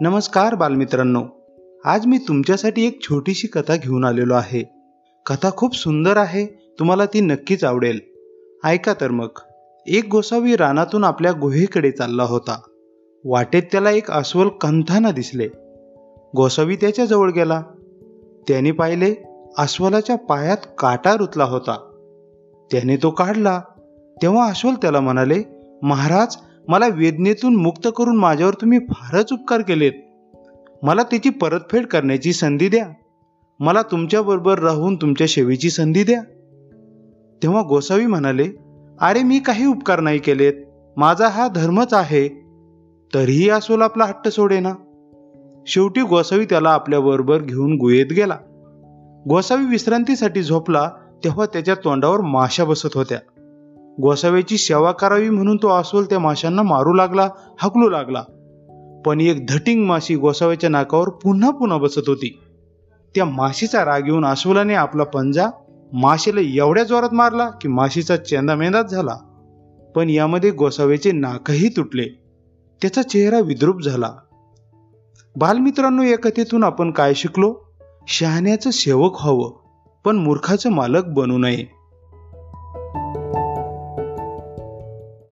नमस्कार बालमित्रांनो. आज मी तुमच्यासाठी एक छोटीशी कथा घेऊन आलेलो आहे. कथा खूप सुंदर आहे तुम्हाला ती नक्कीच आवडेल. ऐका तर मग. एक गोसावी रानातून आपल्या गुहेकडे चालला होता. वाटेत त्याला एक अस्वल कंथाना दिसले. गोसावी त्याच्याजवळ गेला. त्याने पाहिले अस्वलाच्या पायात काटा रुतला होता. त्याने तो काढला. तेव्हा अस्वल त्याला म्हणाले महाराज मला वेदनेतून मुक्त करून माझ्यावर तुम्ही फारच उपकार केलेत. मला त्याची परतफेड करण्याची संधी द्या. मला तुमच्याबरोबर राहून तुमच्या सेवेची संधी द्या. तेव्हा गोसावी म्हणाले अरे मी काही उपकार नाही केलेत. माझा हा धर्मच आहे. तरीही असोल आपला हट्ट सोडेना. शेवटी गोसावी त्याला आपल्याबरोबर घेऊन गुहेत गेला. गोसावी विश्रांतीसाठी झोपला तेव्हा त्याच्या तोंडावर माशा बसत होत्या. गोसाव्याची सेवा करावी म्हणून तो अस्वल त्या माशांना मारू लागला हकलू लागला. पण एक धटिंग माशी गोसाव्याच्या नाकावर पुन्हा पुन्हा बसत होती. त्या माशीचा राग येऊन अस्वलाने आपला पंजा माशीला एवढ्या जोरात मारला की माशीचा चेंदामेंदाच झाला. पण यामध्ये गोसाव्याचे नाकही तुटले. त्याचा चेहरा विद्रूप झाला. बालमित्रांनो या कथेतून आपण काय शिकलो? शहाण्याचं सेवक व्हावं पण मूर्खाचं मालक बनू नये.